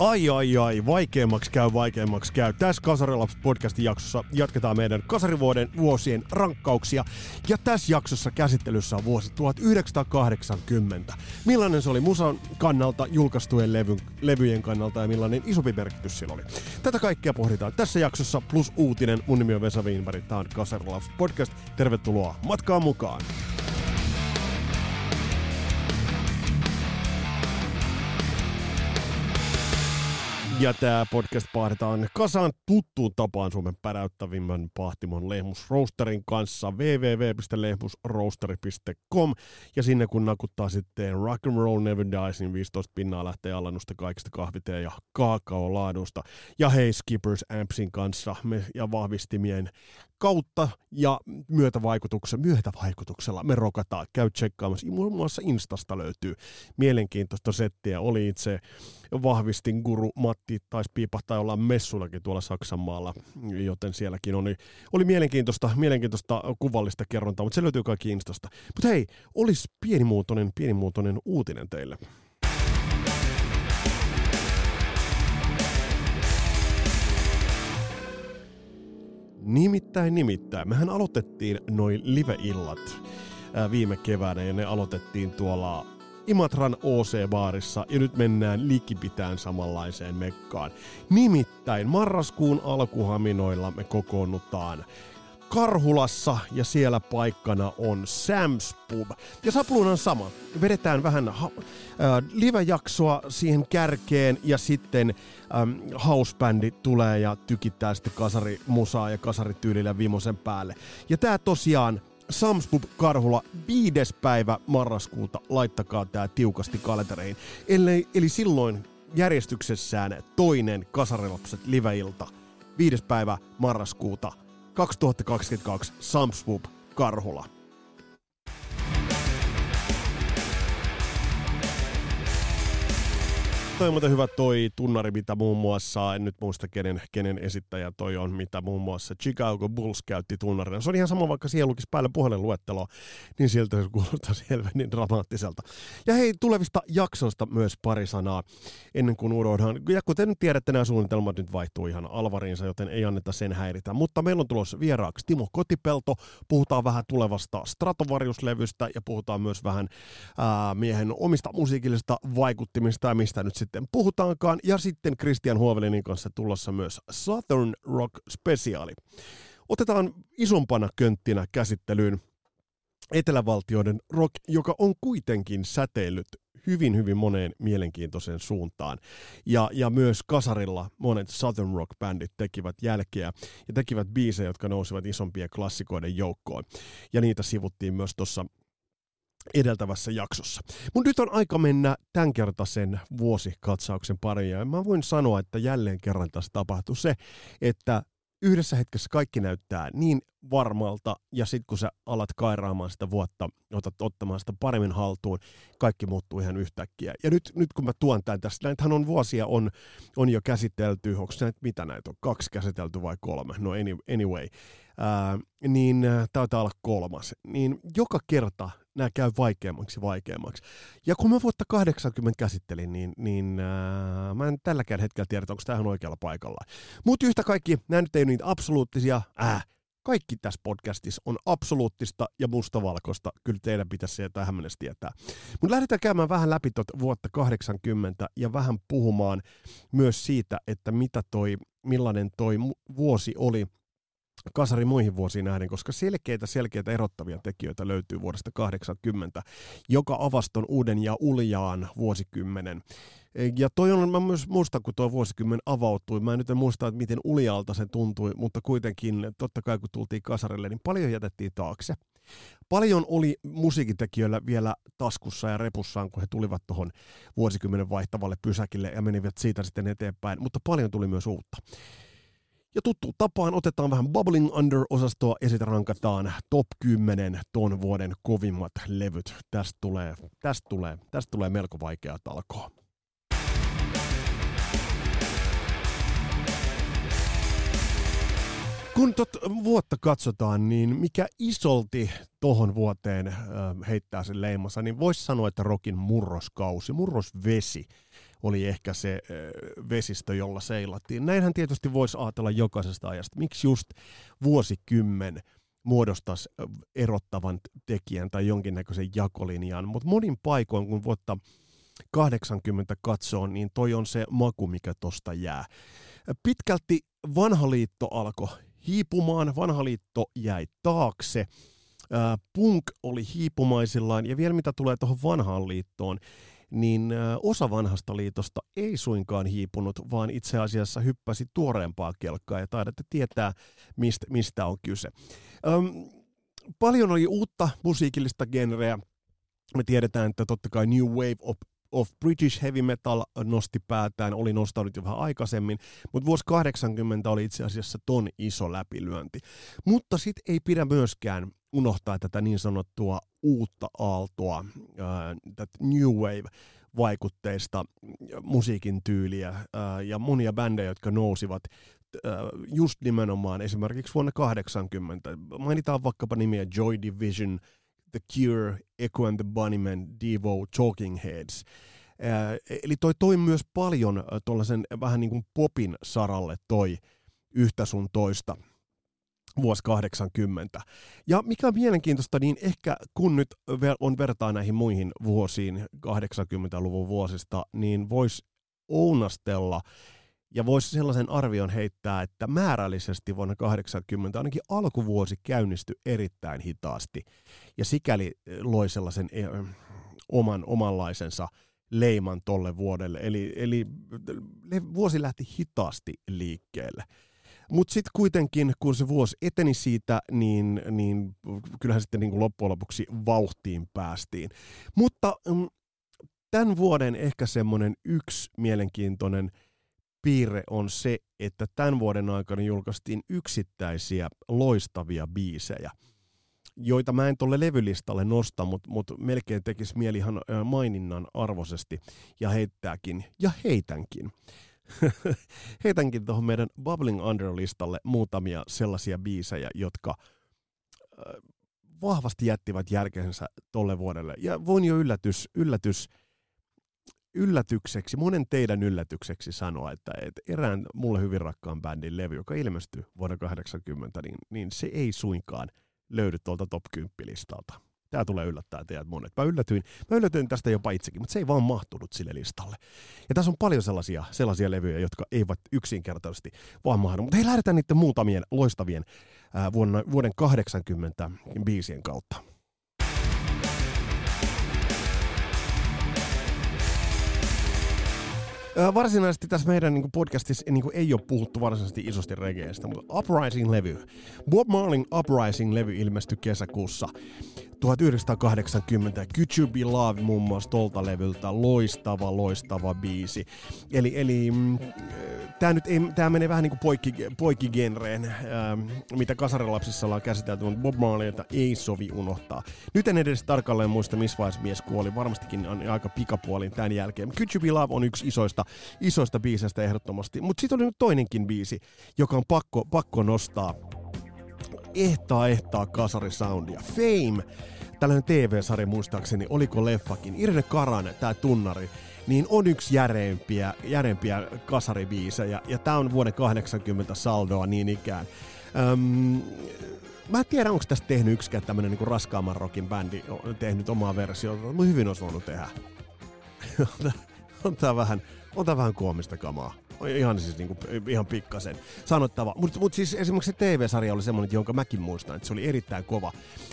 Ai ai ai, vaikeammaksi käy, vaikeammaksi käy. Tässä Kasarilaps podcastin jaksossa jatketaan meidän kasarivuoden vuosien rankkauksia. Ja tässä jaksossa käsittelyssä on vuosi 1980. Millainen se oli musan kannalta, julkaistujen levy, levyjen kannalta ja millainen isompi merkitys sillä oli. Tätä kaikkea pohditaan tässä jaksossa, plus uutinen. Mun nimi on Vesa Wienberg, tämä on Kasarilaps podcast. Tervetuloa matkaan mukaan. Ja tämä podcast pahdetaan kasaan tuttuun tapaan Suomen päräyttävimmän pahtimon Lehmus Roasterin kanssa www.lehmusroasteri.com ja sinne kun nakuttaa sitten Rock and Roll Never Dies, niin 15 pinnaa lähtee alennusta kaikista kahviteen ja kaakaolaadusta. Ja hei Skippers Ampsin kanssa me, ja vahvistimien kautta ja myötävaikutuksella, myötävaikutuksella me rokataan. Käy tsekkaamassa. Muun muassa Instasta löytyy mielenkiintoista settiä. Oli itse vahvistin guru Matti taisi piipahtaa olla messullakin tuolla Saksan maalla, joten sielläkin oli, oli mielenkiintoista, mielenkiintoista kuvallista kerrontaa, mutta se löytyy kaikki Instasta. Mutta hei, olisi pienimuotoinen, pienimuotoinen uutinen teille. Nimittäin, nimittäin. Mehän aloitettiin noin live-illat viime keväänä ja ne aloitettiin tuolla Imatran OC-baarissa ja nyt mennään likipitään samanlaiseen mekkaan. Nimittäin marraskuun alkuhaminoilla me kokoonnutaan Karhulassa ja siellä paikkana on Sam's Pub. Ja sapluun on sama. Vedetään vähän ha- äh, live-jaksoa siihen kärkeen ja sitten ähm, housebändi tulee ja tykittää sitten kasarimusaa ja kasarityylillä viimosen päälle. Ja tää tosiaan Samspub Karhula viides päivä marraskuuta. Laittakaa tää tiukasti kalentereihin. Eli, eli silloin järjestyksessään toinen Kasarilapset liveilta. Viides päivä marraskuuta 2022 Samspub Karhula. Toi muuten hyvä toi tunnari, mitä muun muassa, en nyt muista kenen, kenen esittäjä toi on, mitä muun muassa Chicago Bulls käytti tunnarina. Se on ihan sama, vaikka siellä lukisi päälle puhelinluetteloa, niin sieltä se kuulostaa niin dramaattiselta. Ja hei, tulevista jaksoista myös pari sanaa ennen kuin unohdan. Ja kuten nyt tiedätte, nämä suunnitelmat nyt vaihtuu ihan alvariinsa, joten ei anneta sen häiritä. Mutta meillä on tulossa vieraaksi Timo Kotipelto. Puhutaan vähän tulevasta Stratovarius-levystä ja puhutaan myös vähän ää, miehen omista musiikillisista vaikuttimista ja mistä nyt sitten sitten puhutaankaan. Ja sitten Christian Huovelinin kanssa tulossa myös Southern Rock Speciali. Otetaan isompana könttinä käsittelyyn etelävaltioiden rock, joka on kuitenkin säteillyt hyvin, hyvin moneen mielenkiintoiseen suuntaan. Ja, ja myös kasarilla monet Southern Rock-bändit tekivät jälkeä ja tekivät biisejä, jotka nousivat isompien klassikoiden joukkoon. Ja niitä sivuttiin myös tuossa edeltävässä jaksossa. Mutta nyt on aika mennä tämänkertaisen vuosikatsauksen pariin. Ja mä voin sanoa, että jälleen kerran tässä tapahtui se, että yhdessä hetkessä kaikki näyttää niin varmalta, ja sitten kun sä alat kairaamaan sitä vuotta, otat ottamaan sitä paremmin haltuun, kaikki muuttuu ihan yhtäkkiä. Ja nyt, nyt kun mä tuon tämän tässä, näitähän on vuosia on, on jo käsitelty, onko näitä, mitä näitä on, kaksi käsitelty vai kolme, no anyway, ää, niin taitaa olla kolmas, niin joka kerta nämä käy vaikeammaksi ja vaikeammaksi. Ja kun mä vuotta 80 käsittelin, niin, niin ää, mä en tälläkään hetkellä tiedä, onko tähän oikealla paikalla. Mutta yhtä kaikki, nämä nyt ei niitä absoluuttisia, äh, kaikki tässä podcastissa on absoluuttista ja mustavalkoista. Kyllä teidän pitäisi se tähän mennessä tietää. Mutta lähdetään käymään vähän läpi tuota vuotta 80 ja vähän puhumaan myös siitä, että mitä toi, millainen toi vuosi oli – kasari muihin vuosiin nähden, koska selkeitä, selkeitä erottavia tekijöitä löytyy vuodesta 80, joka avaston uuden ja uljaan vuosikymmenen. Ja toi on, mä myös muistan, kun tuo vuosikymmen avautui, mä nyt en muista, että miten uljalta se tuntui, mutta kuitenkin totta kai kun tultiin kasarille, niin paljon jätettiin taakse. Paljon oli musiikitekijöillä vielä taskussa ja repussaan, kun he tulivat tuohon vuosikymmenen vaihtavalle pysäkille ja menivät siitä sitten eteenpäin, mutta paljon tuli myös uutta. Ja tuttu tapaan otetaan vähän Bubbling Under-osastoa ja sitten rankataan top 10 ton vuoden kovimmat levyt. Tästä tulee, tästä tulee, tästä tulee melko vaikea talkoa. Kun tot vuotta katsotaan, niin mikä isolti tohon vuoteen heittää sen leimassa, niin voisi sanoa, että rokin murroskausi, murrosvesi oli ehkä se vesistö, jolla seilattiin. Näinhän tietysti voisi ajatella jokaisesta ajasta. Miksi just vuosikymmen muodostaisi erottavan tekijän tai jonkinnäköisen jakolinjan, mutta monin paikoin, kun vuotta 80 katsoo, niin toi on se maku, mikä tosta jää. Pitkälti vanha liitto alkoi hiipumaan, vanha liitto jäi taakse, punk oli hiipumaisillaan, ja vielä mitä tulee tuohon vanhaan liittoon, niin osa vanhasta liitosta ei suinkaan hiipunut, vaan itse asiassa hyppäsi tuoreempaa kelkkaa, ja taidatte tietää, mistä, mistä on kyse. Öm, paljon oli uutta musiikillista genreä, me tiedetään, että totta kai New Wave of of British Heavy Metal nosti päätään, oli nostanut jo vähän aikaisemmin, mutta vuosi 80 oli itse asiassa ton iso läpilyönti. Mutta sitten ei pidä myöskään unohtaa tätä niin sanottua uutta aaltoa, tätä New Wave-vaikutteista musiikin tyyliä ja monia bändejä, jotka nousivat just nimenomaan esimerkiksi vuonna 80. Mainitaan vaikkapa nimiä Joy Division, The Cure, Echo and the Bunnymen, Devo, Talking Heads. eli toi toi myös paljon tuollaisen vähän niin kuin popin saralle toi yhtä sun toista vuosi 80. Ja mikä on mielenkiintoista, niin ehkä kun nyt on vertaa näihin muihin vuosiin 80-luvun vuosista, niin voisi ounastella ja voisi sellaisen arvion heittää, että määrällisesti vuonna 80 ainakin alkuvuosi käynnistyi erittäin hitaasti. Ja sikäli eh, loi sellaisen eh, oman, omanlaisensa leiman tolle vuodelle. Eli, eli vuosi lähti hitaasti liikkeelle. Mutta sitten kuitenkin, kun se vuosi eteni siitä, niin, niin kyllähän sitten niin kuin loppujen lopuksi vauhtiin päästiin. Mutta mm, tämän vuoden ehkä semmoinen yksi mielenkiintoinen – piirre on se, että tämän vuoden aikana julkaistiin yksittäisiä loistavia biisejä, joita mä en tuolle levylistalle nosta, mutta mut melkein tekisi mieli ihan maininnan arvoisesti ja heittääkin, ja heitänkin. heitänkin tuohon meidän Bubbling Under-listalle muutamia sellaisia biisejä, jotka vahvasti jättivät järkensä tolle vuodelle. Ja voin jo yllätys, yllätys yllätykseksi, monen teidän yllätykseksi sanoa, että, että erään mulle hyvin rakkaan bändin levy, joka ilmestyi vuonna 80, niin, niin se ei suinkaan löydy tuolta top 10 listalta. Tämä tulee yllättää teidät monet. Mä yllätyin, mä yllätyin tästä jopa itsekin, mutta se ei vaan mahtunut sille listalle. Ja tässä on paljon sellaisia, sellaisia levyjä, jotka eivät yksinkertaisesti vaan mahdu. Mutta hei, lähdetään niiden muutamien loistavien ää, vuonna, vuoden 80 biisien kautta. Varsinaisesti tässä meidän niin podcastissa niin ei ole puhuttu varsinaisesti isosti regeestä, mutta Uprising-levy. Bob Marlin Uprising-levy ilmestyi kesäkuussa 1980. Could You Be Love muun muassa tolta levyltä. Loistava, loistava biisi. Eli, eli mm, tämä nyt ei, tää menee vähän niin kuin poikki, poikkigenreen, ähm, mitä kasarilapsissa ollaan käsitelty, mutta Bob Marleyta ei sovi unohtaa. Nyt en edes tarkalleen muista, missä vaiheessa mies kuoli. Varmastikin on aika pikapuolin tämän jälkeen. Could You Be Love on yksi isoista, isoista biiseistä ehdottomasti. Mutta sitten oli nyt toinenkin biisi, joka on pakko, pakko nostaa ehtaa ehtaa kasarisoundia. Fame, tällainen TV-sarja muistaakseni, oliko leffakin, Irene Karan, tämä tunnari, niin on yksi järeimpiä, järeimpiä kasaribiisejä, ja tämä on vuoden 80 saldoa niin ikään. Öm, mä en tiedä, onko tästä tehnyt yksikään tämmönen niin raskaamman rockin bändi tehnyt omaa versiota, mutta hyvin olisi voinut tehdä. on tää vähän, on tää vähän koomista kamaa ihan siis niinku, ihan pikkasen sanottava. Mutta mut siis esimerkiksi se TV-sarja oli semmoinen, jonka mäkin muistan, että se oli erittäin kova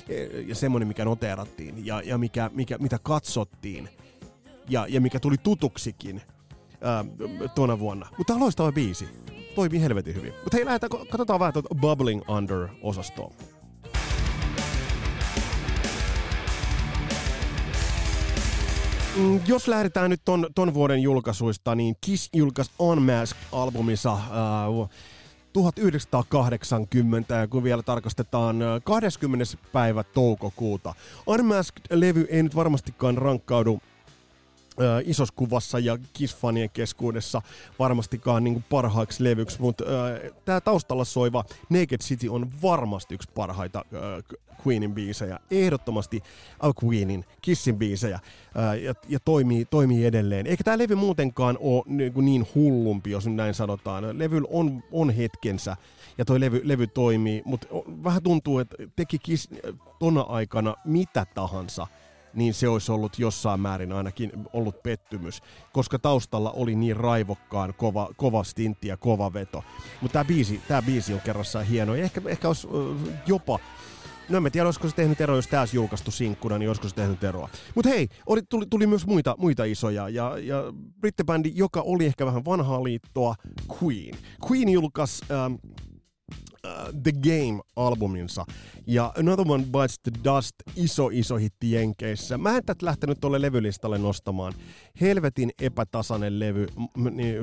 e, ja semmoinen, mikä noteerattiin ja, ja mikä, mikä, mitä katsottiin ja, ja mikä tuli tutuksikin ää, tuona vuonna. Mutta loistava biisi. Toimii helvetin hyvin. Mutta hei, lähdetään, katsotaan vähän tuota Bubbling Under-osastoa. Jos lähdetään nyt ton, ton vuoden julkaisuista, niin Kiss julkaisi Unmasked-albumissa äh, 1980, ja kun vielä tarkastetaan 20. päivä toukokuuta. Unmasked-levy ei nyt varmastikaan rankkaudu äh, isossa kuvassa ja Kiss-fanien keskuudessa varmastikaan niin parhaaksi levyksi, mutta tämä taustalla soiva Naked City on varmasti yksi parhaita äh, Queenin biisejä, ehdottomasti äh, Queenin, Kissin biisejä äh, ja, ja toimii, toimii edelleen. Eikä tämä levy muutenkaan ole niin, niin hullumpi, jos näin sanotaan. Levy on, on hetkensä ja toi levy, levy toimii, mutta vähän tuntuu, että teki Kiss tona aikana mitä tahansa – niin se olisi ollut jossain määrin ainakin ollut pettymys, koska taustalla oli niin raivokkaan kova, kova stintti ja kova veto. Mutta tämä biisi, tää biisi on kerrassaan hieno ja ehkä, ehkä olisi jopa No en tiedä, olisiko se tehnyt eroa, jos olisi julkaistu sinkkuna, niin olisiko se tehnyt eroa. Mutta hei, oli, tuli, tuli, myös muita, muita isoja, ja, ja brittibändi, joka oli ehkä vähän vanhaa liittoa, Queen. Queen julkaisi ähm, uh, The Game-albuminsa. Ja Another One Bites the Dust, iso iso hitti Jenkeissä. Mä en tätä lähtenyt tuolle levylistalle nostamaan. Helvetin epätasainen levy. M- niin,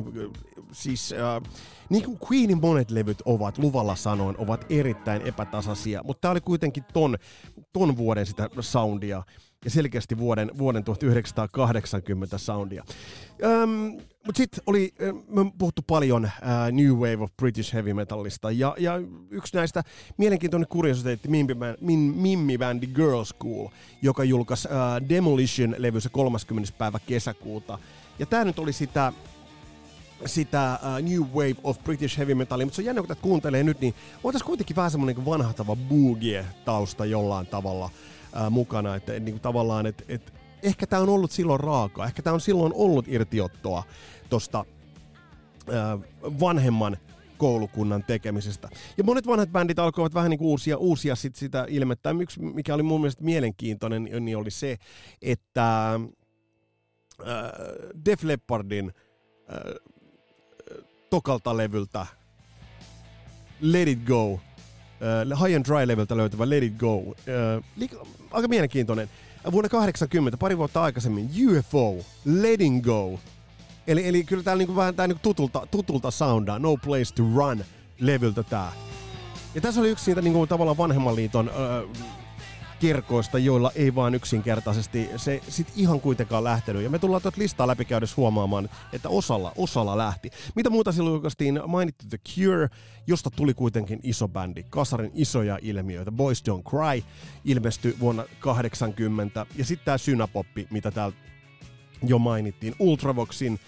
siis uh, niin kuin Queenin monet levyt ovat, luvalla sanoen, ovat erittäin epätasaisia. Mutta tää oli kuitenkin ton, ton vuoden sitä soundia ja selkeästi vuoden, vuoden 1980 soundia. Öm, mutta sitten oli, me on puhuttu paljon uh, New Wave of British Heavy Metallista, ja, ja yksi näistä mielenkiintoinen kuriositeetti Mimmi-bändi Girl School, joka julkaisi uh, Demolition-levyssä 30. päivä kesäkuuta. Ja tämä nyt oli sitä, sitä uh, New Wave of British Heavy Metallia, mutta se on jännä, kun tätä kuuntelee nyt, niin tässä kuitenkin vähän semmoinen niin vanhahtava boogie-tausta jollain tavalla uh, mukana, että niin kuin tavallaan, että et, ehkä tämä on ollut silloin raaka, ehkä tämä on silloin ollut irtiottoa tosta vanhemman koulukunnan tekemisestä. Ja monet vanhat bändit alkoivat vähän niin kuin uusia, uusia sit sitä ilmettä. Yksi, mikä oli mun mielestä mielenkiintoinen, niin oli se, että äh, Def Leppardin äh, tokalta levyltä Let It Go, äh, High and Dry-levyltä löytävä Let It Go, äh, aika mielenkiintoinen. Vuonna 80, pari vuotta aikaisemmin, UFO, Letting Go, Eli, eli kyllä täällä niinku vähän tää niinku tutulta, tutulta soundaa, No Place to Run levyltä tää. Ja tässä oli yksi siitä niinku tavallaan vanhemman liiton öö, kirkoista, joilla ei vaan yksinkertaisesti se sit ihan kuitenkaan lähtenyt. Ja me tullaan tuota listaa läpikäydessä huomaamaan, että osalla, osalla lähti. Mitä muuta silloin julkaistiin? Mainittu The Cure, josta tuli kuitenkin iso bändi. Kasarin isoja ilmiöitä. Boys Don't Cry ilmestyi vuonna 80. Ja sitten tämä Synapoppi, mitä täällä jo mainittiin. Ultravoxin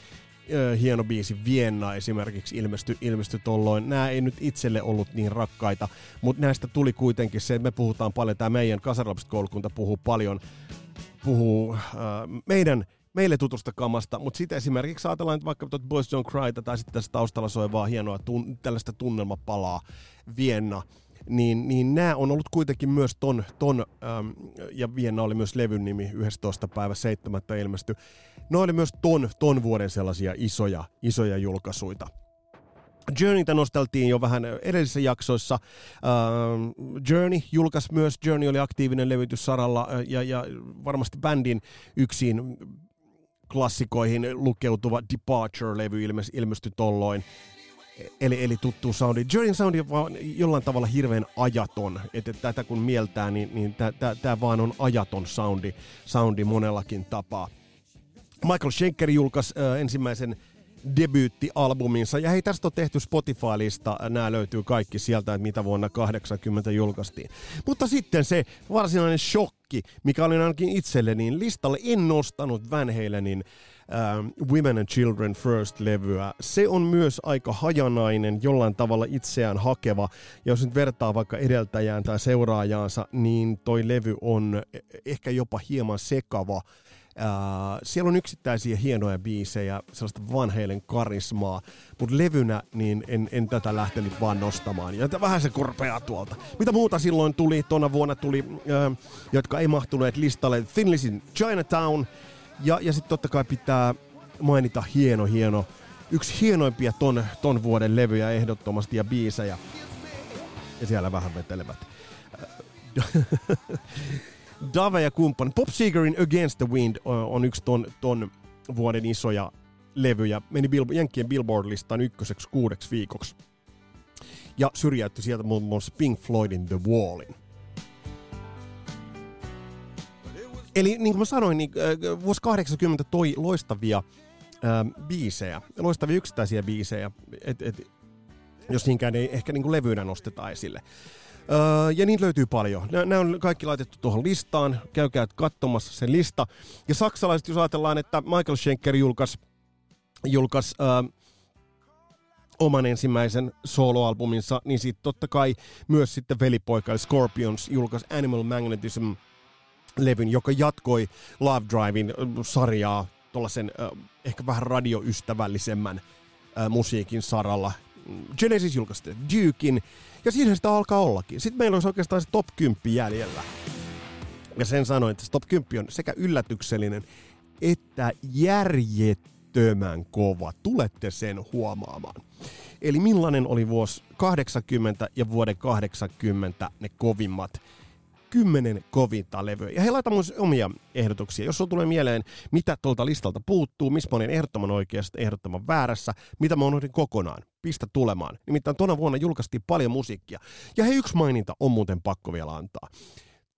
hieno biisi Vienna esimerkiksi ilmestyi ilmesty tolloin. Nämä ei nyt itselle ollut niin rakkaita, mutta näistä tuli kuitenkin se, että me puhutaan paljon, tämä meidän kasarlapset koulukunta puhuu paljon, puhuu äh, meidän meille tutusta kamasta, mutta sitten esimerkiksi ajatellaan vaikka tuot Boys Don't Cry tai sitten tässä taustalla soivaa hienoa tun, tällaista tunnelmapalaa Vienna, niin, niin nämä on ollut kuitenkin myös ton, ton äm, ja Vienna oli myös levyn nimi 11. päivä 7. ilmesty. Ne oli myös ton, ton vuoden sellaisia isoja, isoja julkaisuita. Journeytä nosteltiin jo vähän edellisissä jaksoissa. Journey julkaisi myös, Journey oli aktiivinen levytyssaralla ja, ja varmasti bändin yksin klassikoihin lukeutuva Departure-levy ilmestyi tolloin eli, eli tuttu soundi. Journeyn soundi on vaan jollain tavalla hirveän ajaton, että tätä kun mieltää, niin, niin tämä vaan on ajaton soundi, soundi monellakin tapaa. Michael Schenker julkaisi äh, ensimmäisen debyyttialbuminsa. Ja hei, tästä on tehty Spotify-lista. Nämä löytyy kaikki sieltä, että mitä vuonna 80 julkaistiin. Mutta sitten se varsinainen shokki, mikä oli ainakin itselle, niin listalle en nostanut Van Halenin uh, Women and Children First-levyä. Se on myös aika hajanainen, jollain tavalla itseään hakeva. Ja jos nyt vertaa vaikka edeltäjään tai seuraajaansa, niin toi levy on e-, ehkä jopa hieman sekava. Uh, siellä on yksittäisiä hienoja biisejä, sellaista vanheiden karismaa, mutta levynä niin en, en tätä lähtenyt vaan nostamaan. Ja vähän se korpeaa tuolta. Mitä muuta silloin tuli? Tuona vuonna tuli, uh, jotka ei mahtuneet listalle, Thin Chinatown, ja, ja sitten totta kai pitää mainita hieno, hieno, yksi hienoimpia ton, ton vuoden levyjä ehdottomasti ja biisejä. Ja siellä vähän vetelevät. Dave ja kumppan. Pop Seegerin Against the Wind on yksi ton, ton vuoden isoja levyjä. Meni Bill, Jenkkien Billboard-listaan ykköseksi kuudeksi viikoksi. ja syrjäytti sieltä muun muassa Pink Floydin The Wallin. Eli niin kuin mä sanoin, niin äh, vuosi 80 toi loistavia äh, biisejä, loistavia yksittäisiä biisejä, et, et, jos niinkään ei ehkä niin kuin levyynä nosteta esille. Öö, ja niitä löytyy paljon. Nämä on kaikki laitettu tuohon listaan. Käykää katsomassa sen lista. Ja saksalaiset, jos ajatellaan, että Michael Schenker julkaisi julkais, öö, oman ensimmäisen soloalbuminsa, niin sitten totta kai myös sitten velipoika eli Scorpions julkaisi Animal Magnetism levyn, joka jatkoi Love Drivein sarjaa tuollaisen ehkä vähän radioystävällisemmän musiikin saralla. Genesis julkaisi Dukein, ja siinä sitä alkaa ollakin. Sitten meillä olisi oikeastaan se top 10 jäljellä. Ja sen sanoin, että se top 10 on sekä yllätyksellinen että järjettömän kova. Tulette sen huomaamaan. Eli millainen oli vuosi 80 ja vuoden 80 ne kovimmat kymmenen kovinta levyä. Ja he laita myös omia ehdotuksia. Jos sulla tulee mieleen, mitä tuolta listalta puuttuu, missä mä olin ehdottoman oikeasta, ehdottoman väärässä, mitä mä unohdin kokonaan, pistä tulemaan. Nimittäin tuona vuonna julkaistiin paljon musiikkia. Ja he yksi maininta on muuten pakko vielä antaa.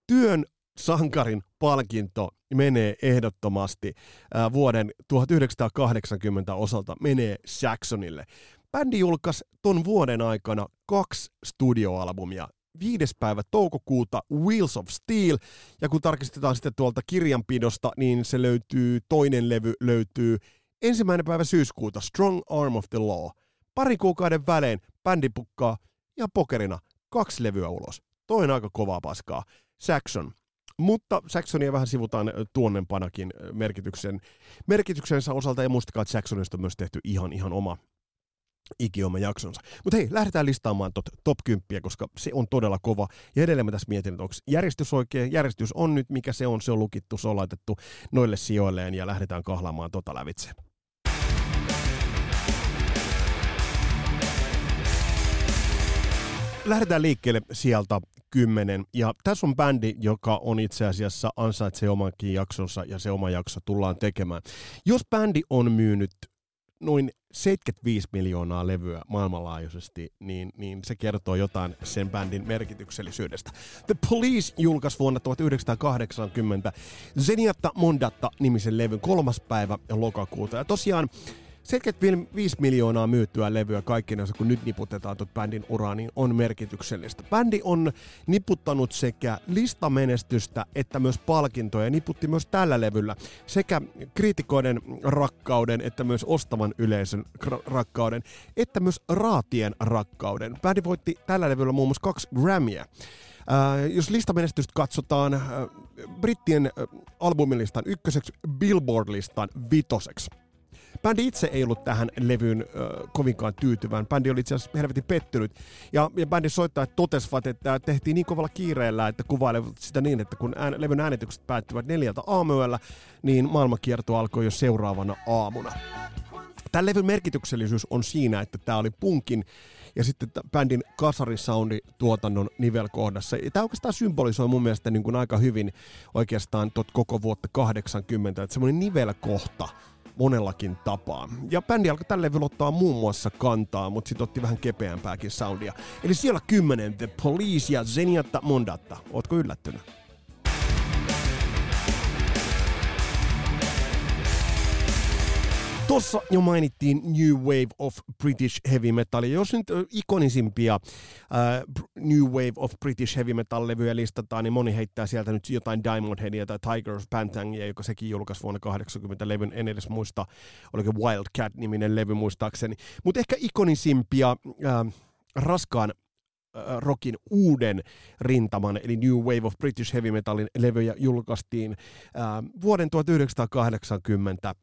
Työn sankarin palkinto menee ehdottomasti äh, vuoden 1980 osalta menee Saxonille. Bändi julkaisi ton vuoden aikana kaksi studioalbumia 5. päivä toukokuuta Wheels of Steel, ja kun tarkistetaan sitten tuolta kirjanpidosta, niin se löytyy, toinen levy löytyy ensimmäinen päivä syyskuuta, Strong Arm of the Law. Pari kuukauden välein bändi pukkaa ja pokerina kaksi levyä ulos. Toinen aika kovaa paskaa. Saxon. Mutta Saxonia vähän sivutaan tuonnempanakin merkityksen, merkityksensä osalta, ja muistakaa, että Saxonista on myös tehty ihan, ihan oma ikioma jaksonsa. Mutta hei, lähdetään listaamaan tot, top 10, koska se on todella kova. Ja edelleen mä tässä mietin, että onko järjestys oikein. Järjestys on nyt, mikä se on. Se on lukittu, se on laitettu noille sijoilleen ja lähdetään kahlaamaan tota lävitse. Lähdetään liikkeelle sieltä kymmenen. Ja tässä on bändi, joka on itse asiassa ansaitsee omankin jaksonsa ja se oma jakso tullaan tekemään. Jos bändi on myynyt noin 75 miljoonaa levyä maailmanlaajuisesti, niin, niin se kertoo jotain sen bändin merkityksellisyydestä. The Police julkaisi vuonna 1980 Zeniatta Mondatta nimisen levyn kolmas päivä lokakuuta. Ja tosiaan 75 miljoonaa myyttyä levyä kaikkinensa, kun nyt niputetaan tuot bändin uraa, niin on merkityksellistä. Bändi on niputtanut sekä listamenestystä että myös palkintoja. Niputti myös tällä levyllä sekä kriitikoiden rakkauden että myös ostavan yleisön rakkauden, että myös raatien rakkauden. Bändi voitti tällä levyllä muun muassa kaksi Grammyä. Äh, jos listamenestystä katsotaan äh, brittien äh, albumilistan ykköseksi, Billboard-listan vitoseksi. Bändi itse ei ollut tähän levyyn ö, kovinkaan tyytyvään. Bändi oli itse asiassa helvetin pettynyt. Ja, ja bändin soittajat totesivat, että tehtiin niin kovalla kiireellä, että kuvailevat sitä niin, että kun ään, levyn äänitykset päättyvät neljältä aamuyöllä, niin maailmankierto alkoi jo seuraavana aamuna. Tämän levyn merkityksellisyys on siinä, että tämä oli punkin ja sitten bändin kasarisoundi tuotannon nivelkohdassa. Tämä oikeastaan symbolisoi mun mielestä niin kuin aika hyvin oikeastaan tot koko vuotta 80, että semmoinen nivelkohta monellakin tapaa. Ja bändi alkoi tälle ottaa muun muassa kantaa, mutta sitten otti vähän kepeämpääkin soundia. Eli siellä kymmenen The Police ja Zeniatta Mondatta. Ootko yllättynyt? Tuossa jo mainittiin New Wave of British Heavy Metal. Jos nyt ikonisimpia uh, New Wave of British Heavy Metal-levyjä listataan, niin moni heittää sieltä nyt jotain Diamond Headia tai Tiger of Pantangia, joka sekin julkaisi vuonna 80 levyn. En edes muista, oliko Wildcat-niminen levy muistaakseni. Mutta ehkä ikonisimpia uh, raskaan rockin uuden rintaman, eli New Wave of British Heavy Metalin levyjä julkaistiin uh, vuoden 1980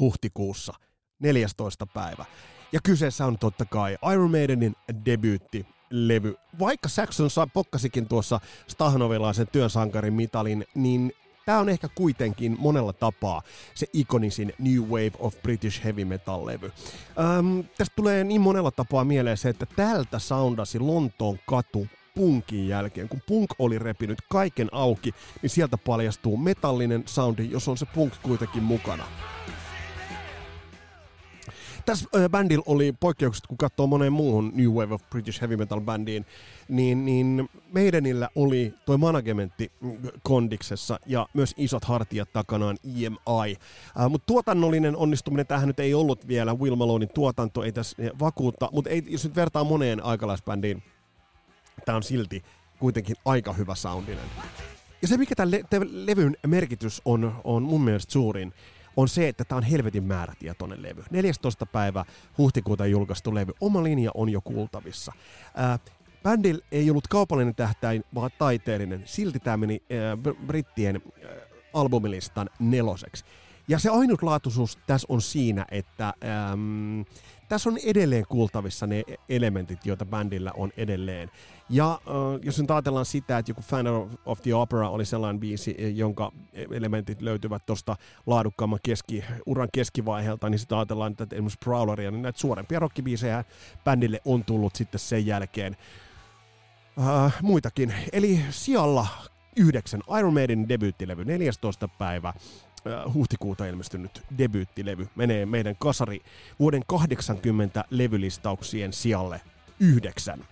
huhtikuussa 14. päivä. Ja kyseessä on totta kai Iron Maidenin debyytti levy. Vaikka Saxon saa pokkasikin tuossa Stahanovilaisen työnsankarin mitalin, niin tämä on ehkä kuitenkin monella tapaa se ikonisin New Wave of British Heavy Metal-levy. Öm, tästä tulee niin monella tapaa mieleen se, että tältä soundasi Lontoon katu punkin jälkeen. Kun punk oli repinyt kaiken auki, niin sieltä paljastuu metallinen soundi, jos on se punk kuitenkin mukana. Tässä äh, bändillä oli poikkeukset, kun katsoo moneen muuhun New Wave of British Heavy Metal bändiin, niin, niin meidänillä oli toi managementti kondiksessa ja myös isot hartiat takanaan EMI. Äh, mutta tuotannollinen onnistuminen tähän nyt ei ollut vielä. Will Malonein tuotanto ei tässä vakuutta, mutta ei, jos nyt vertaa moneen aikalaisbändiin, tämä on silti kuitenkin aika hyvä soundinen. Ja se, mikä tämän le- levyn merkitys on, on mun mielestä suurin, on se, että tämä on helvetin määrätietoinen levy. 14. päivä huhtikuuta julkaistu levy. Oma linja on jo kuultavissa. Ää, bändillä ei ollut kaupallinen tähtäin, vaan taiteellinen. Silti tämä meni ää, brittien ää, albumilistan neloseksi. Ja se ainutlaatuisuus tässä on siinä, että äm, tässä on edelleen kuultavissa ne elementit, joita bändillä on edelleen. Ja äh, jos nyt ajatellaan sitä, että joku Fan of the Opera oli sellainen biisi, jonka elementit löytyvät tuosta laadukkaamman keski, uran keskivaiheelta, niin sitten ajatellaan, että esimerkiksi Prowleria, niin näitä suorempia rockibiisejä bändille on tullut sitten sen jälkeen. Äh, muitakin. Eli sijalla yhdeksän Iron Maiden debyyttilevy 14. päivä huhtikuuta ilmestynyt debyyttilevy menee meidän kasari vuoden 80 levylistauksien sijalle yhdeksän.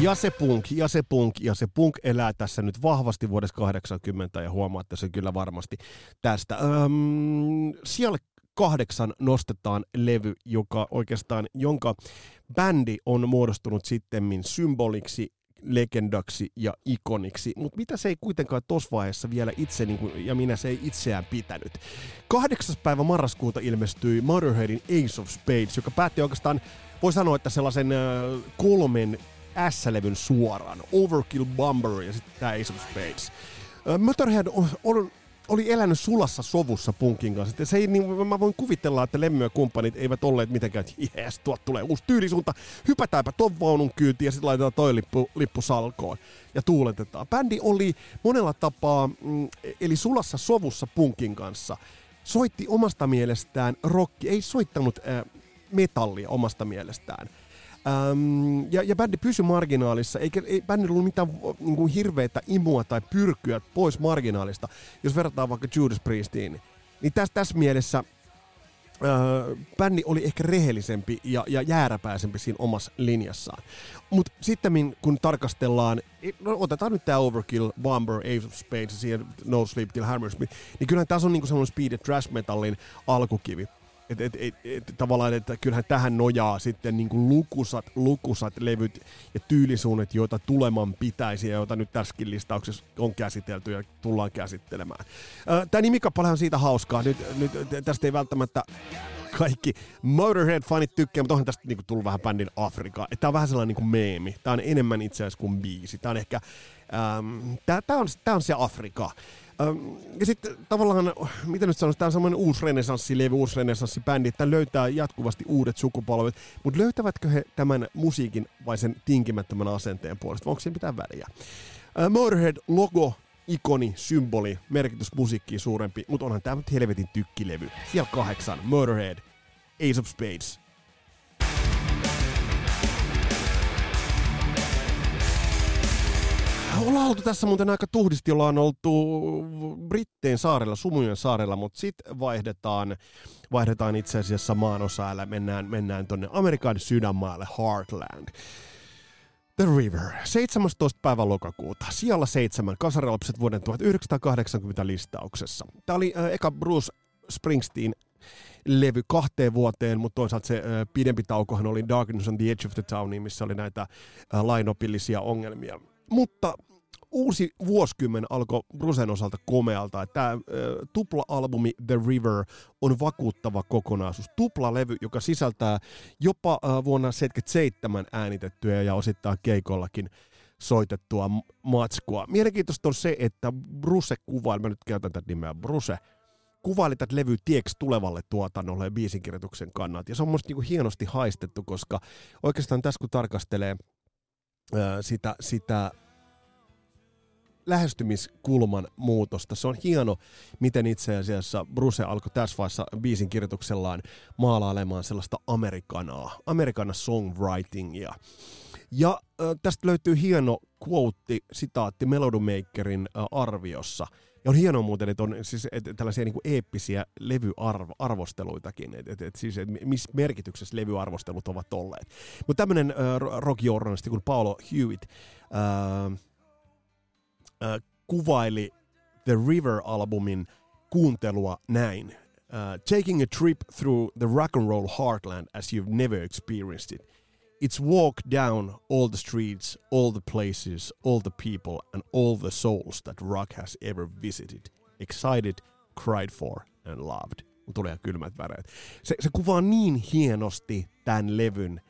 Ja se punk, ja se punk, ja se punk elää tässä nyt vahvasti vuodessa 80 ja huomaatte se kyllä varmasti tästä. Öm, siellä kahdeksan nostetaan levy, joka oikeastaan, jonka bändi on muodostunut sitten symboliksi legendaksi ja ikoniksi, mutta mitä se ei kuitenkaan tuossa vaiheessa vielä itse, niin kuin, ja minä se ei itseään pitänyt. Kahdeksas päivä marraskuuta ilmestyi Motherheadin Ace of Spades, joka päätti oikeastaan, voi sanoa, että sellaisen äh, kolmen S-levyn suoraan. Overkill Bomber ja sitten tämä Ace of Spades. Motorhead on, on oli elänyt sulassa sovussa punkin kanssa. Se ei, niin, mä voin kuvitella, että Lemmy ja kumppanit eivät olleet mitenkään, että jes, tuot tulee uusi tyylisuunta, hypätäänpä ton vaunun kyytiin ja sitten laitetaan toi lippu, lippu salkoon ja tuuletetaan. Bändi oli monella tapaa, mm, eli sulassa sovussa punkin kanssa. Soitti omasta mielestään rocki, ei soittanut äh, metallia omasta mielestään Ähm, ja, ja bändi pysyi marginaalissa, eikä ei bändillä ollut mitään niin kuin hirveätä imua tai pyrkyä pois marginaalista, jos verrataan vaikka Judas Priestiin. Niin tässä, tässä mielessä äh, bändi oli ehkä rehellisempi ja, ja jääräpäisempi siinä omassa linjassaan. Mutta sitten kun tarkastellaan, no otetaan nyt tämä Overkill, Bomber, Ace of Spades No Sleep Till Hammersmith, niin kyllähän tässä on niinku semmoinen speed trash metallin alkukivi. Et, et, et, et, tavallaan, että kyllähän tähän nojaa sitten niin kuin lukusat, lukusat levyt ja tyylisuunnat, joita tuleman pitäisi ja joita nyt tässäkin listauksessa on käsitelty ja tullaan käsittelemään. Tämä nimikappale on siitä hauskaa. Nyt, nyt tästä ei välttämättä kaikki Motorhead-fanit tykkää, mutta onhan tästä niinku tullut vähän bändin Afrika. Tämä on vähän sellainen niinku meemi. Tämä on enemmän itse asiassa kuin biisi. Tämä on ehkä, ähm, tämä on, tää on se Afrika. Ja sitten tavallaan, mitä nyt sanoisi, tämä on semmoinen uusi renesanssilevy, uusi renesanssibändi, että löytää jatkuvasti uudet sukupolvet, mutta löytävätkö he tämän musiikin vai sen tinkimättömän asenteen puolesta, onko siinä mitään väliä? Motorhead logo ikoni, symboli, merkitys musiikkiin suurempi, mutta onhan tämä helvetin tykkilevy. Siellä kahdeksan, Motorhead, Ace of Spades, ollaan oltu tässä muuten aika tuhdisti, ollaan oltu Britteen saarella, Sumujen saarella, mutta sitten vaihdetaan, vaihdetaan itse asiassa maanosäällä, mennään, mennään tonne Amerikan sydänmaalle, Heartland. The River, 17. päivä lokakuuta, siellä seitsemän, kasaralapset vuoden 1980 listauksessa. Tämä oli äh, eka Bruce Springsteen levy kahteen vuoteen, mutta toisaalta se äh, pidempi taukohan oli Darkness on the Edge of the Town, missä oli näitä äh, lainopillisia ongelmia. Mutta uusi vuosikymmen alkoi Brusen osalta komealta. Tämä tupla-albumi The River on vakuuttava kokonaisuus. Tupla-levy, joka sisältää jopa vuonna 1977 äänitettyä ja osittain keikollakin soitettua matskua. Mielenkiintoista on se, että Bruse kuvaili, mä nyt käytän tätä nimeä Bruse, kuvaili tätä levy tieks tulevalle tuotannolle ja biisinkirjoituksen kannalta. Ja se on musta niinku hienosti haistettu, koska oikeastaan tässä kun tarkastelee sitä, sitä lähestymiskulman muutosta. Se on hieno, miten itse asiassa Bruce alkoi tässä vaiheessa biisin kirjoituksellaan maalailemaan sellaista amerikanaa, amerikana songwritingia. Ja äh, tästä löytyy hieno quote, sitaatti Melody Makerin äh, arviossa, Ja on hienoa muuten, että on siis, että tällaisia niin kuin eeppisiä levyarvosteluitakin, että et, et, siis, et missä merkityksessä levyarvostelut ovat olleet. Mutta tämmöinen äh, rockjournalisti kuin Paolo Hewitt äh, kuvaili The River-albumin kuuntelua näin. Uh, taking a trip through the rock and roll heartland as you've never experienced it. It's walk down all the streets, all the places, all the people, and all the souls that rock has ever visited. Excited, cried for, and loved. Tulee kylmät väreet. Se, se kuvaa niin hienosti tämän levyn.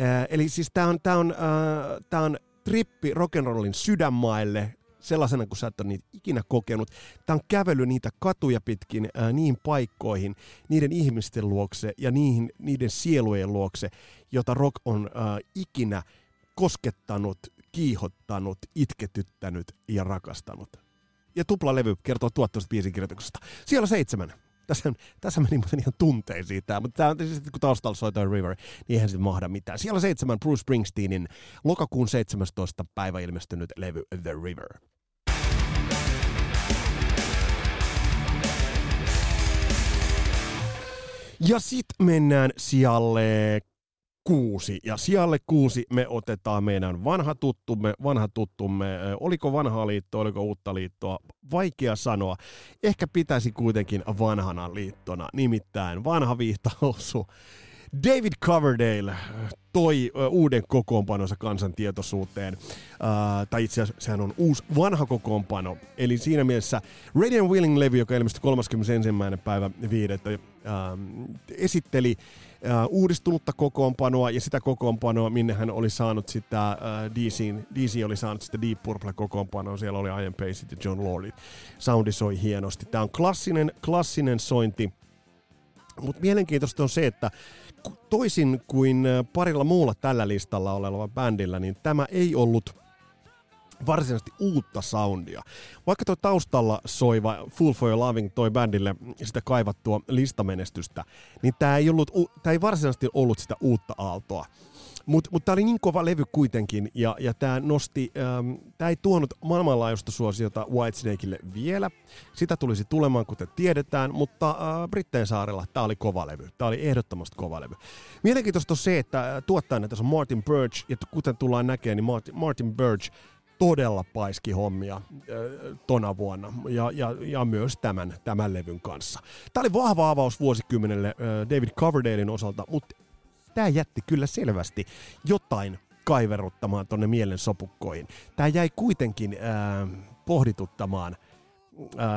Äh, eli siis tämä on, tää on, äh, tää on trippi rock'n'rollin sydänmaille, sellaisena kuin sä et ole niitä ikinä kokenut. Tämä on kävely niitä katuja pitkin ää, niihin paikkoihin, niiden ihmisten luokse ja niihin, niiden sielujen luokse, jota rock on ää, ikinä koskettanut, kiihottanut, itketyttänyt ja rakastanut. Ja tuplalevy kertoo tuottoista biisin kirjoituksesta. Siellä seitsemän. Tässä, tässä meni muuten ihan tunteisiin tämä, mutta tämä, siis, kun taustalla soi toi River, niin eihän se mahda mitään. Siellä seitsemän Bruce Springsteenin lokakuun 17. päivä ilmestynyt levy The River. Ja sitten mennään sijalle kuusi. Ja sijalle kuusi me otetaan meidän vanha tuttumme, vanha tuttumme, oliko vanhaa liittoa, oliko uutta liittoa, vaikea sanoa. Ehkä pitäisi kuitenkin vanhana liittona, nimittäin vanha viihtausu. David Coverdale toi uuden kokoonpanonsa kansantietoisuuteen, uh, tai itse asiassa sehän on uusi vanha kokoonpano, eli siinä mielessä Radiant Willing-levy, joka ilmestyi 31. päivä 5. Uh, esitteli uh, uudistunutta kokoonpanoa ja sitä kokoonpanoa, minne hän oli saanut sitä, uh, DC, DC oli saanut sitä Deep Purple-kokoonpanoa, siellä oli Ian Pacey ja John Lordit. Soundi soi hienosti. Tämä on klassinen, klassinen sointi, mutta mielenkiintoista on se, että toisin kuin parilla muulla tällä listalla olevalla bändillä, niin tämä ei ollut varsinaisesti uutta soundia. Vaikka tuo taustalla soiva Full for Your Loving toi bändille sitä kaivattua listamenestystä, niin tämä ei, ollut, tämä ei varsinaisesti ollut sitä uutta aaltoa. Mutta mut tämä oli niin kova levy kuitenkin, ja, ja tämä nosti, ähm, tämä ei tuonut maailmanlaajuista suosiota Whitesnakeille vielä. Sitä tulisi tulemaan, kuten tiedetään, mutta äh, Britteen saarella tämä oli kova levy. Tämä oli ehdottomasti kova levy. Mielenkiintoista on se, että tuottajana tässä on Martin Birch, ja kuten tullaan näkemään, niin Martin, Martin Birch todella paiski hommia äh, tona vuonna ja, ja, ja myös tämän, tämän levyn kanssa. Tämä oli vahva avaus vuosikymmenelle äh, David Coverdalein osalta, mutta tämä jätti kyllä selvästi jotain kaiveruttamaan tonne mielen sopukkoihin. Tämä jäi kuitenkin äh, pohdituttamaan äh,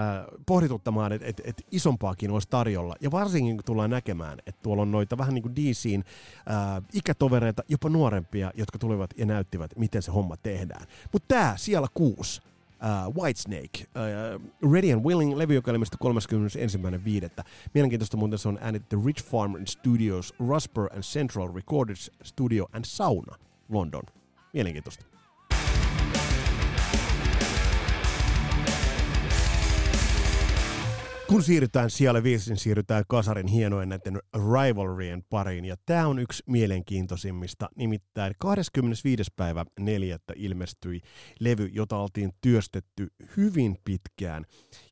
pohdituttamaan, että et, et isompaakin olisi tarjolla. Ja varsinkin kun tullaan näkemään, että tuolla on noita vähän niin kuin DCin äh, ikätovereita, jopa nuorempia, jotka tulivat ja näyttivät, miten se homma tehdään. Mutta tämä siellä kuusi, uh, Whitesnake, uh, Ready and Willing, levy, joka ilmestyi 31.5. Mielenkiintoista muuten se on äänitetty Rich Farm Studios, Rusper and Central Recorders Studio and Sauna, London. Mielenkiintoista. Kun siirrytään siellä viisi, niin siirrytään kasarin hienojen näiden rivalrien pariin. Ja tämä on yksi mielenkiintoisimmista. Nimittäin 25. päivä 4. ilmestyi levy, jota oltiin työstetty hyvin pitkään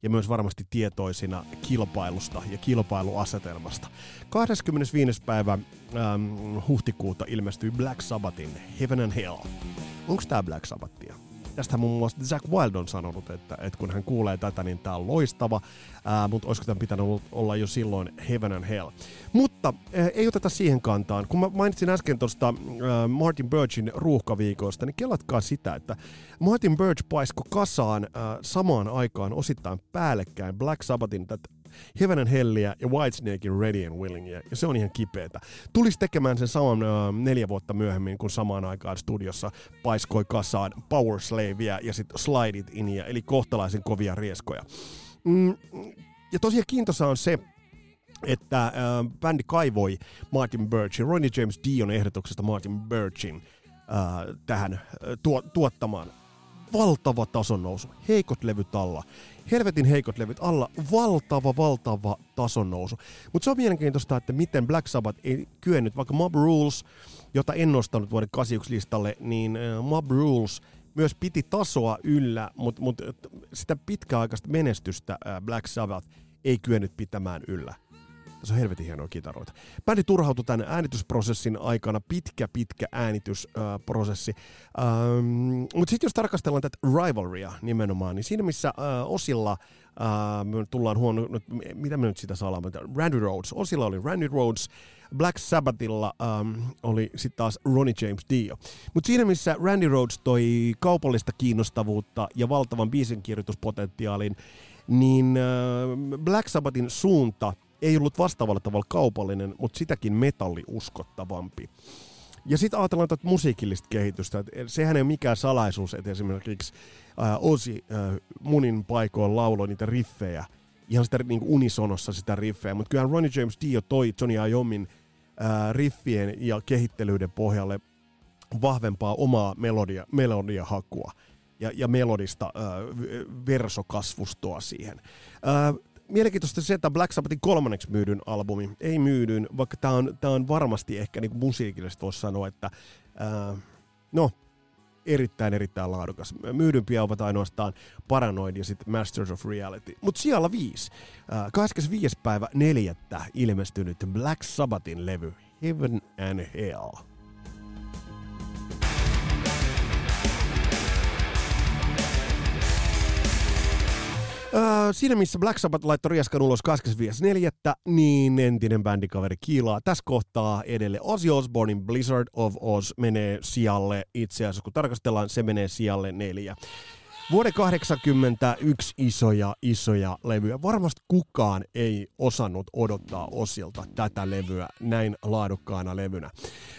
ja myös varmasti tietoisina kilpailusta ja kilpailuasetelmasta. 25. päivä ähm, huhtikuuta ilmestyi Black Sabbathin Heaven and Hell. Onko tämä Black Sabbathia? Tästä muun muassa Jack Wild on sanonut, että, että kun hän kuulee tätä, niin tämä on loistava, ää, mutta olisiko tämän pitänyt olla jo silloin Heaven and Hell. Mutta ää, ei oteta siihen kantaan. Kun mä mainitsin äsken tuosta Martin Birchin ruuhkaviikoista, niin kelatkaa sitä, että Martin Birch paisko kasaan ää, samaan aikaan osittain päällekkäin Black Sabbathin tätä Heaven and Hellia ja Whitesnakein Ready and Willingia, ja se on ihan kipeätä. Tulisi tekemään sen saman uh, neljä vuotta myöhemmin, kun samaan aikaan studiossa paiskoi kasaan Power Slavea ja sitten Slide It Inia, eli kohtalaisen kovia rieskoja. Mm, ja tosiaan kiintosa on se, että äh, bändi kaivoi Martin Birchin, Ronnie James Dion ehdotuksesta Martin Birchin äh, tähän äh, tuo, tuottamaan valtava tason nousu, heikot levyt alla, helvetin heikot levyt alla, valtava, valtava tason nousu. Mutta se on mielenkiintoista, että miten Black Sabbath ei kyennyt, vaikka Mob Rules, jota en nostanut vuoden 81 listalle, niin Mob Rules myös piti tasoa yllä, mutta mut, sitä pitkäaikaista menestystä Black Sabbath ei kyennyt pitämään yllä. Se on helvetin hienoa kitaroita. Bändi turhautui tämän äänitysprosessin aikana, pitkä, pitkä äänitysprosessi. Ähm, Mutta sitten jos tarkastellaan tätä rivalrya nimenomaan, niin siinä missä äh, osilla Uh, me tullaan huono, no, mitä me nyt sitä salaamme, Randy Rhodes, Osilla oli Randy Rhodes, Black Sabbathilla um, oli sitten taas Ronnie James Dio. Mutta siinä missä Randy Rhodes toi kaupallista kiinnostavuutta ja valtavan biisinkirjoituspotentiaalin, niin uh, Black Sabbathin suunta ei ollut vastaavalla tavalla kaupallinen, mutta sitäkin metalliuskottavampi. Ja sitten ajatellaan tätä musiikillista kehitystä. Että sehän ei ole mikään salaisuus, että esimerkiksi äh, Osi äh, munin paikoin lauloi niitä riffejä, ihan sitä niin unisonossa sitä riffejä, mutta kyllä Ronnie James Dio toi Johnny Iommin äh, riffien ja kehittelyiden pohjalle vahvempaa omaa melodia, melodiahakua ja, ja melodista äh, versokasvustoa siihen. Äh, mielenkiintoista se, että Black Sabbathin kolmanneksi myydyn albumi, ei myydyn, vaikka tämä on, on varmasti ehkä niin musiikillisesti voisi sanoa, että ää, no, erittäin erittäin laadukas. Myydympiä ovat ainoastaan Paranoid ja sitten Masters of Reality. Mutta siellä viisi. Ää, 25. päivä neljättä ilmestynyt Black Sabbathin levy Heaven and Hell. Siinä missä Black Sabbath laittoi rieskan ulos 25.4., niin entinen bändikaveri kiilaa tässä kohtaa edelle. Ozzy Osbournein Blizzard of Oz menee sijalle itse asiassa, kun tarkastellaan, se menee sijalle neljä. Vuoden 81 isoja, isoja levyjä. Varmasti kukaan ei osannut odottaa Osilta tätä levyä näin laadukkaana levynä.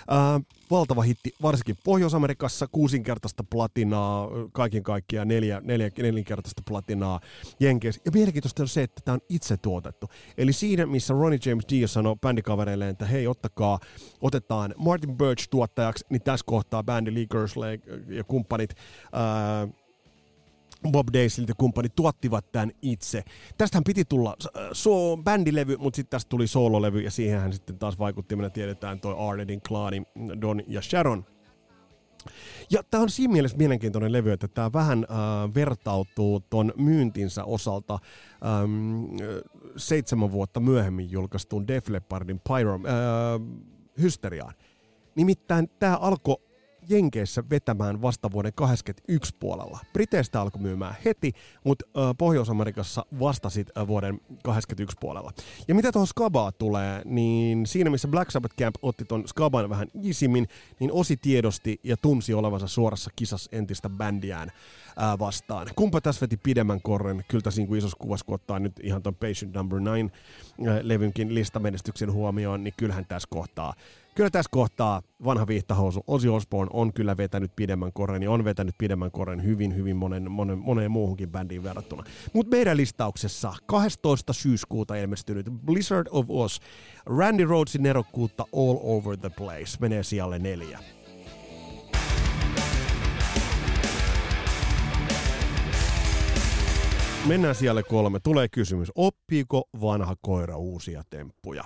Ää, valtava hitti, varsinkin Pohjois-Amerikassa, kuusinkertaista platinaa, kaiken kaikkiaan neljä, neljä, nelinkertaista platinaa Jenkeissä. Ja mielenkiintoista on se, että tämä on itse tuotettu. Eli siinä, missä Ronnie James Dio sanoi bändikavereille, että hei, ottakaa, otetaan Martin Birch tuottajaksi, niin tässä kohtaa bändi Lee Gersley ja kumppanit ää, Bob Daisley ja kumppani tuottivat tämän itse. Tästähän piti tulla so, bändilevy, mutta sitten tästä tuli soololevy ja siihenhän sitten taas vaikutti, me tiedetään toi Arnettyn klaani, Don ja Sharon. Ja tämä on siinä mielessä mielenkiintoinen levy, että tämä vähän äh, vertautuu ton myyntinsä osalta ähm, seitsemän vuotta myöhemmin julkaistuun Def Leppardin Pyro, äh, Hysteriaan. Nimittäin tämä alkoi Jenkeissä vetämään vasta vuoden 81 puolella. Briteistä alkoi myymään heti, mutta Pohjois-Amerikassa vasta sit vuoden 81 puolella. Ja mitä tuohon Skabaa tulee, niin siinä missä Black Sabbath Camp otti ton Skaban vähän isimmin, niin Osi tiedosti ja tunsi olevansa suorassa kisassa entistä bändiään ää, vastaan. Kumpa tässä veti pidemmän korren, kyllä tässä niin isossa kuvassa, kun ottaa nyt ihan ton Patient Number 9 levynkin listamenestyksen huomioon, niin kyllähän tässä kohtaa kyllä tässä kohtaa vanha viittahousu Ozzy Osbourne on kyllä vetänyt pidemmän korren ja on vetänyt pidemmän korren hyvin, hyvin monen, monen, moneen muuhunkin bändiin verrattuna. Mutta meidän listauksessa 12. syyskuuta ilmestynyt Blizzard of Oz, Randy Rhodesin nerokkuutta All Over the Place menee sijalle neljä. Mennään siellä kolme. Tulee kysymys, oppiiko vanha koira uusia temppuja?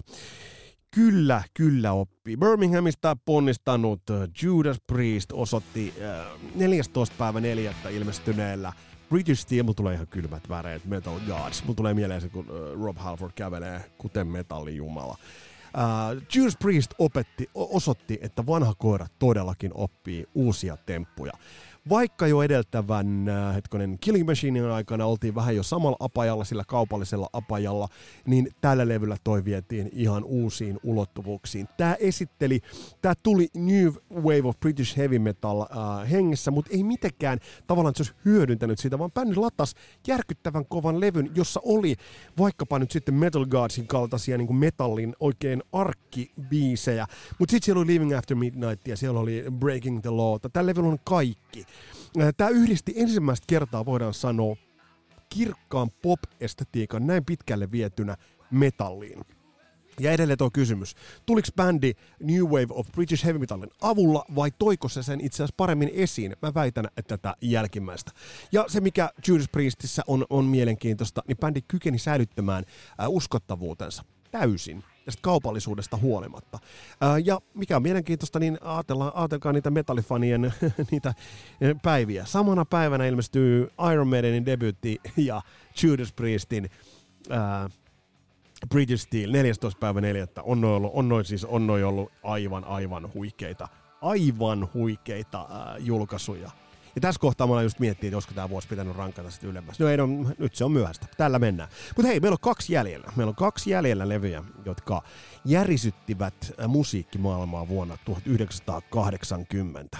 Kyllä, kyllä oppii. Birminghamista ponnistanut äh, Judas Priest osoitti äh, 14. päivä 4. ilmestyneellä British Steel, mulla tulee ihan kylmät väreet, Metal Gods. Mulla tulee mieleen se, kun äh, Rob Halford kävelee kuten metallijumala. Uh, Judas Priest opetti, osoitti, että vanha koira todellakin oppii uusia temppuja. Vaikka jo edeltävän äh, hetkonen Killing Machinein aikana oltiin vähän jo samalla apajalla, sillä kaupallisella apajalla, niin tällä levyllä toi vietiin ihan uusiin ulottuvuuksiin. Tämä esitteli, tämä tuli New Wave of British Heavy Metal äh, hengessä, mutta ei mitenkään tavallaan se olisi hyödyntänyt sitä, vaan bändi latas järkyttävän kovan levyn, jossa oli vaikkapa nyt sitten Metal Godsin kaltaisia niin kuin metallin oikein arkkibiisejä, mutta sitten siellä oli Living After Midnight ja siellä oli Breaking the Law. Tällä levyllä on kaikki. Äh, Tämä yhdisti ensimmäistä kertaa, voidaan sanoa, kirkkaan pop-estetiikan näin pitkälle vietynä metalliin. Ja edelleen tuo kysymys. Tuliko bändi New Wave of British Heavy Metalin avulla vai toiko se sen itse asiassa paremmin esiin? Mä väitän että tätä jälkimmäistä. Ja se mikä Judas Priestissä on, on mielenkiintoista, niin bändi kykeni säilyttämään äh, uskottavuutensa täysin tästä kaupallisuudesta huolimatta. Ää, ja mikä on mielenkiintoista, niin ajatellaan, ajatelkaa niitä metallifanien niitä päiviä. Samana päivänä ilmestyy Iron Maidenin debyytti ja Judas Priestin ää, British Steel 14. päivä 4. On noin, ollut, on noin, siis on noin ollut aivan, aivan huikeita, aivan huikeita ää, julkaisuja. Ja tässä kohtaa mä just miettinyt, että olisiko tämä vuosi pitänyt rankata sitten ylemmäs. No ei, no, nyt se on myöhäistä. Tällä mennään. Mutta hei, meillä on kaksi jäljellä. Meillä on kaksi jäljellä levyjä, jotka järisyttivät musiikkimaailmaa vuonna 1980.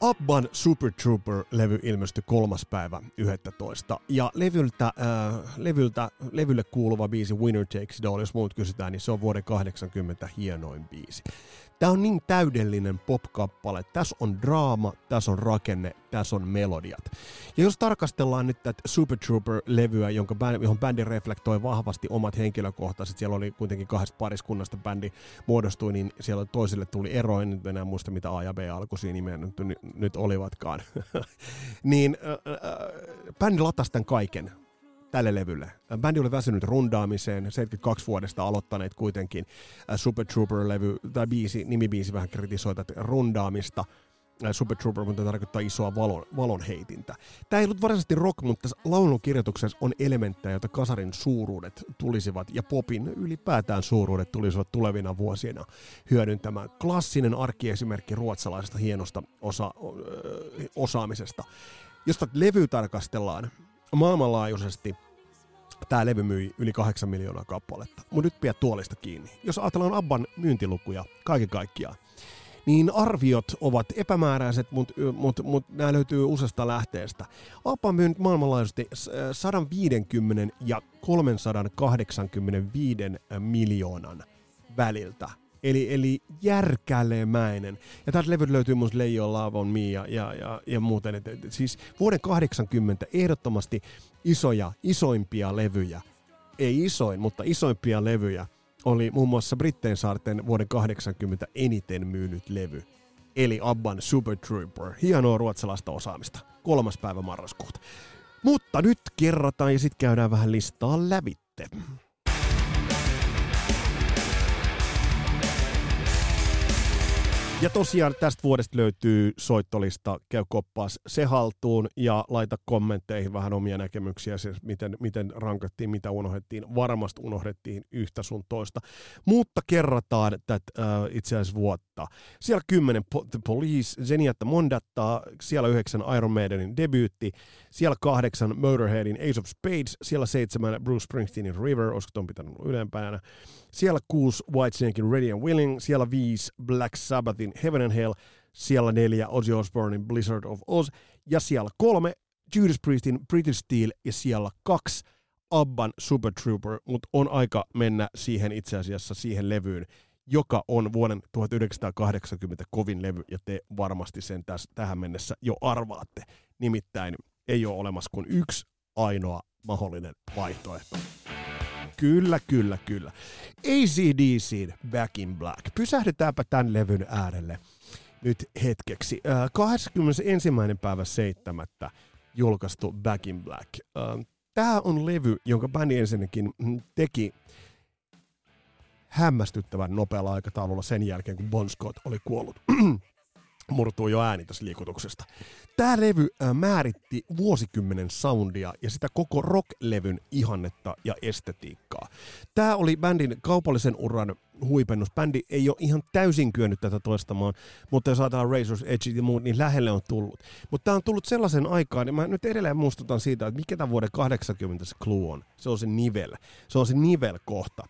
Abban Super Trooper-levy ilmestyi kolmas päivä 11. Ja levyltä, äh, levyltä, levylle kuuluva biisi Winner Takes It All, jos muut kysytään, niin se on vuoden 80 hienoin biisi. Tämä on niin täydellinen pop-kappale. Tässä on draama, tässä on rakenne, tässä on melodiat. Ja jos tarkastellaan nyt tätä Super Trooper-levyä, jonka bändi, johon bändi reflektoi vahvasti omat henkilökohtaiset, siellä oli kuitenkin kahdesta pariskunnasta bändi muodostui, niin siellä toisille tuli ero, en nyt enää muista mitä A ja B alkuisia nimeä nyt, nyt olivatkaan. niin äh, äh, bändi latasi tämän kaiken tälle levylle. Bändi oli väsynyt rundaamiseen, 72 vuodesta aloittaneet kuitenkin Super Trooper-levy, tai biisi, nimibiisi vähän kritisoi tätä rundaamista. Super Trooper, mutta tarkoittaa isoa valon, valon heitintä. Tämä ei ollut varsinaisesti rock, mutta laulun kirjoituksessa on elementtejä, joita kasarin suuruudet tulisivat ja popin ylipäätään suuruudet tulisivat tulevina vuosina hyödyntämään. Klassinen arkiesimerkki ruotsalaisesta hienosta osa, osaamisesta. Jos tätä levy tarkastellaan, maailmanlaajuisesti tämä levy myi yli 8 miljoonaa kappaletta. Mutta nyt pidä tuolista kiinni. Jos ajatellaan Abban myyntilukuja kaiken kaikkiaan, niin arviot ovat epämääräiset, mutta mut, mut nämä löytyy useasta lähteestä. Abba on myynyt maailmanlaajuisesti 150 ja 385 miljoonan väliltä Eli, eli järkälemäinen. Ja tästä levyt löytyy myös Leijo, Lavon, Mia ja, ja, ja muuten. Et, et, siis vuoden 80 ehdottomasti isoja, isoimpia levyjä. Ei isoin, mutta isoimpia levyjä oli muun muassa Britteen saarten vuoden 80 eniten myynyt levy. Eli Abban Super Trooper. Hienoa ruotsalaista osaamista. Kolmas päivä marraskuuta. Mutta nyt kerrataan ja sitten käydään vähän listaa lävitte. Ja tosiaan tästä vuodesta löytyy soittolista, käy koppaas se haltuun ja laita kommentteihin vähän omia näkemyksiä, siis miten, miten rankattiin, mitä unohdettiin. Varmasti unohdettiin yhtä sun toista. Mutta kerrataan tätä äh, itse asiassa vuotta. Siellä 10 po- The Police, Zeniatta Mondatta, siellä 9 Iron Maidenin debyytti, siellä 8 Motorheadin Ace of Spades, siellä 7 Bruce Springsteenin River, olisiko ton pitänyt ylempänä. Siellä 6 Whitesnakein Ready and Willing, siellä 5 Black Sabbathin Heaven and Hell, siellä 4 Ozzy Osbournein Blizzard of Oz, ja siellä 3 Judas Priestin British Steel, ja siellä 2 Abban Super Trooper, mutta on aika mennä siihen itse asiassa siihen levyyn, joka on vuoden 1980 kovin levy, ja te varmasti sen täs, tähän mennessä jo arvaatte. Nimittäin ei ole olemassa kuin yksi ainoa mahdollinen vaihtoehto. Kyllä, kyllä, kyllä. ACDC Back in Black. Pysähdytäänpä tämän levyn äärelle nyt hetkeksi. 21. päivä 7. julkaistu Back in Black. Tämä on levy, jonka bändi ensinnäkin teki hämmästyttävän nopealla aikataululla sen jälkeen, kun Bon Scott oli kuollut. murtuu jo ääni tässä liikutuksesta. Tämä levy määritti vuosikymmenen soundia ja sitä koko rock-levyn ihannetta ja estetiikkaa. Tämä oli bändin kaupallisen uran huipennus. Bändi ei ole ihan täysin kyennyt tätä toistamaan, mutta jos ajatellaan Razor's Edge ja muut, niin lähelle on tullut. Mutta tämä on tullut sellaisen aikaan, ja mä nyt edelleen muistutan siitä, että mikä tämä vuoden 80 se clue on. Se on se nivel. Se on se nivel-kohta.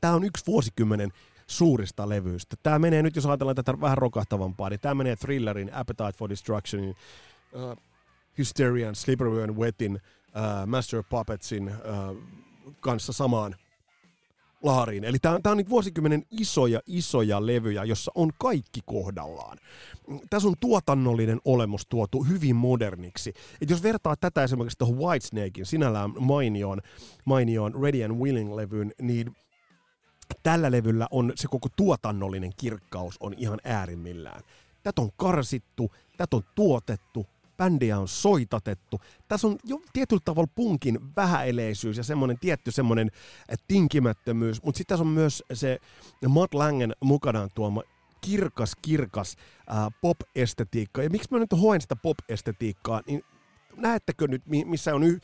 Tämä on yksi vuosikymmenen suurista levyistä. Tämä menee nyt, jos ajatellaan tätä vähän rokahtavampaa, niin tämä menee Thrillerin, Appetite for Destructionin, uh, Hysterian, Slippery and Wetin, uh, Master of Puppetsin uh, kanssa samaan laariin. Eli tämä on, on vuosikymmenen isoja, isoja levyjä, jossa on kaikki kohdallaan. Tässä on tuotannollinen olemus tuotu hyvin moderniksi. Et jos vertaa tätä esimerkiksi tuohon Whitesnakein, sinällään mainioon, mainioon Ready and Willing-levyyn, niin tällä levyllä on se koko tuotannollinen kirkkaus on ihan äärimmillään. Tätä on karsittu, tätä on tuotettu, bändiä on soitatettu. Tässä on jo tietyllä tavalla punkin vähäeleisyys ja semmoinen tietty semmoinen tinkimättömyys, mutta sitten tässä on myös se Matt Langen mukanaan tuoma kirkas, kirkas ää, pop-estetiikka. Ja miksi mä nyt hoen sitä pop-estetiikkaa, niin näettekö nyt, missä on y-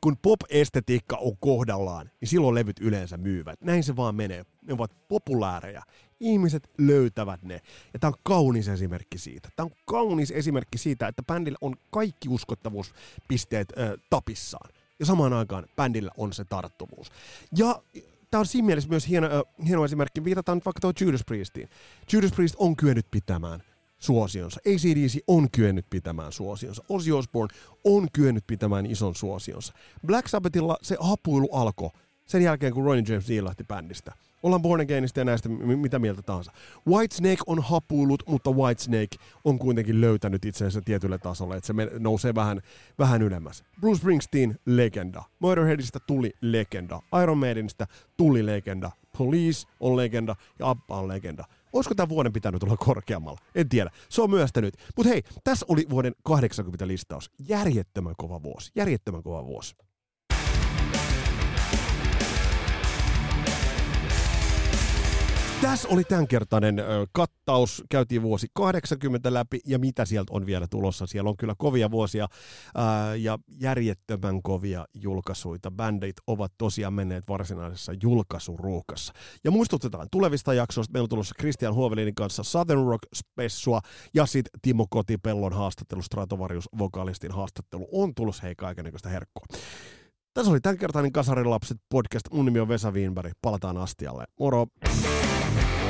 kun pop-estetiikka on kohdallaan, niin silloin levyt yleensä myyvät. Näin se vaan menee. Ne ovat populaareja. Ihmiset löytävät ne. Ja tämä on kaunis esimerkki siitä. Tämä on kaunis esimerkki siitä, että bändillä on kaikki uskottavuuspisteet äh, tapissaan. Ja samaan aikaan bändillä on se tarttuvuus. Ja tämä on siinä mielessä myös hieno, äh, hieno esimerkki. Viitataan vaikka tuohon Judas Priestiin. Judas Priest on kyennyt pitämään suosionsa. ACDC on kyennyt pitämään suosionsa. Ozzy Osbourne on kyennyt pitämään ison suosionsa. Black Sabbathilla se hapuilu alkoi sen jälkeen, kun Ronnie James Dio lähti bändistä. Ollaan Born Againista ja näistä mitä mieltä tahansa. Whitesnake on hapuillut, mutta Whitesnake on kuitenkin löytänyt itsensä tietylle tasolle, että se nousee vähän, vähän ylemmäs. Bruce Springsteen, legenda. Motorheadista tuli legenda. Iron Maidenista tuli legenda. Police on legenda ja Abba on legenda. Olisiko tämän vuoden pitänyt olla korkeammalla? En tiedä. Se on myöstänyt. Mutta hei, tässä oli vuoden 80 listaus. Järjettömän kova vuosi. Järjettömän kova vuosi. Tässä oli tämänkertainen kattaus. Käytiin vuosi 80 läpi ja mitä sieltä on vielä tulossa. Siellä on kyllä kovia vuosia ää, ja järjettömän kovia julkaisuita. Bändit ovat tosiaan menneet varsinaisessa julkaisuruuhkassa. Ja muistutetaan tulevista jaksoista. Meillä on tulossa Christian Huovelinin kanssa Southern Rock Spessua ja sitten Timo Kotipellon haastattelu, Stratovarius vokalistin haastattelu. On tulossa hei kaikenlaista herkkua. Tässä oli tämänkertainen Kasarilapset podcast. Mun nimi on Vesa Wienberg. Palataan astialle. Moro! Thank you.